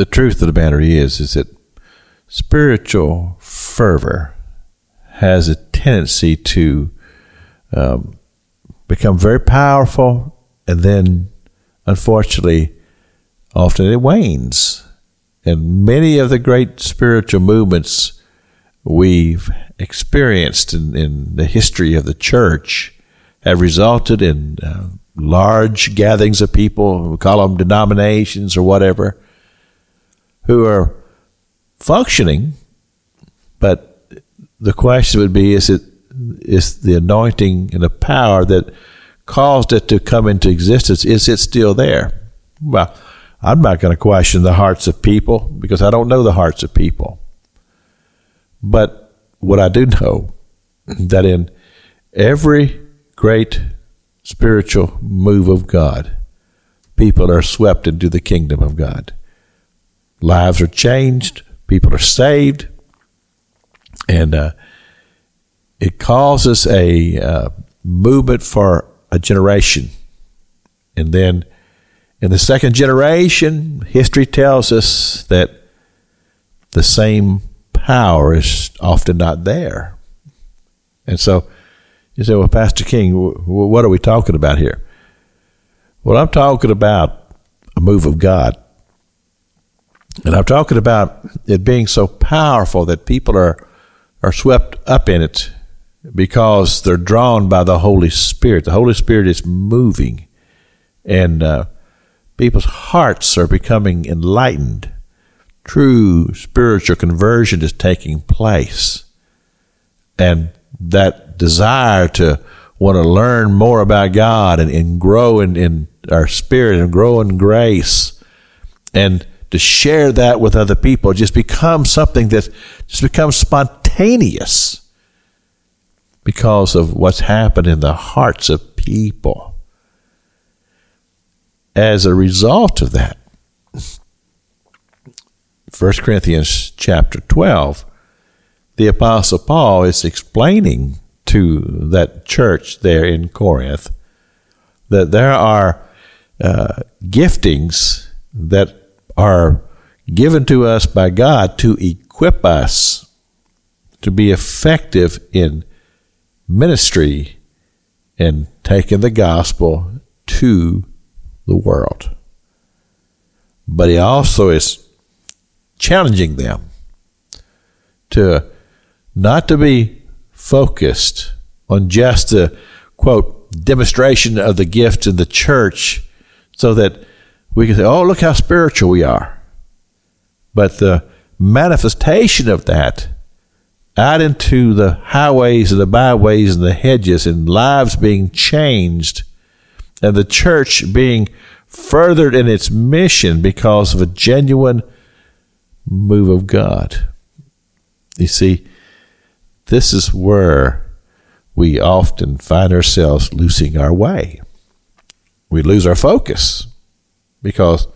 the truth of the matter is, is that spiritual fervor has a tendency to um, become very powerful, and then, unfortunately, often it wanes. And many of the great spiritual movements we've experienced in, in the history of the church have resulted in uh, large gatherings of people, we call them denominations or whatever, who are functioning, but the question would be is it is the anointing and the power that caused it to come into existence, is it still there? Well, I'm not going to question the hearts of people because I don't know the hearts of people. But what I do know that in every great spiritual move of God, people are swept into the kingdom of God. Lives are changed, people are saved, and uh, it causes a uh, movement for a generation. And then in the second generation, history tells us that the same power is often not there. And so you say, well, Pastor King, what are we talking about here? Well, I'm talking about a move of God. And I'm talking about it being so powerful that people are, are swept up in it because they're drawn by the Holy Spirit. The Holy Spirit is moving, and uh, people's hearts are becoming enlightened. True spiritual conversion is taking place. And that desire to want to learn more about God and, and grow in, in our spirit and grow in grace and to share that with other people just becomes something that just becomes spontaneous because of what's happened in the hearts of people. As a result of that, 1 Corinthians chapter 12, the Apostle Paul is explaining to that church there in Corinth that there are uh, giftings that are given to us by God to equip us to be effective in ministry and taking the gospel to the world. But he also is challenging them to not to be focused on just the quote demonstration of the gift in the church so that we can say, oh, look how spiritual we are. But the manifestation of that out into the highways and the byways and the hedges and lives being changed and the church being furthered in its mission because of a genuine move of God. You see, this is where we often find ourselves losing our way. We lose our focus because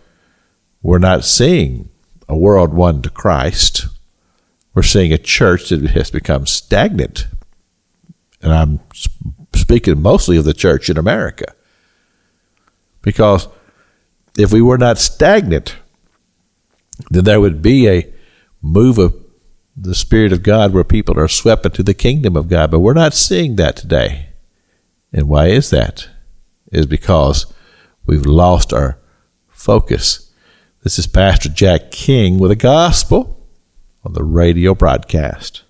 we're not seeing a world won to Christ we're seeing a church that has become stagnant. And I'm speaking mostly of the church in America. Because if we were not stagnant, then there would be a move of the Spirit of God where people are swept into the kingdom of God. But we're not seeing that today. And why is that? Is because we've lost our focus. This is Pastor Jack King with a gospel on the radio broadcast.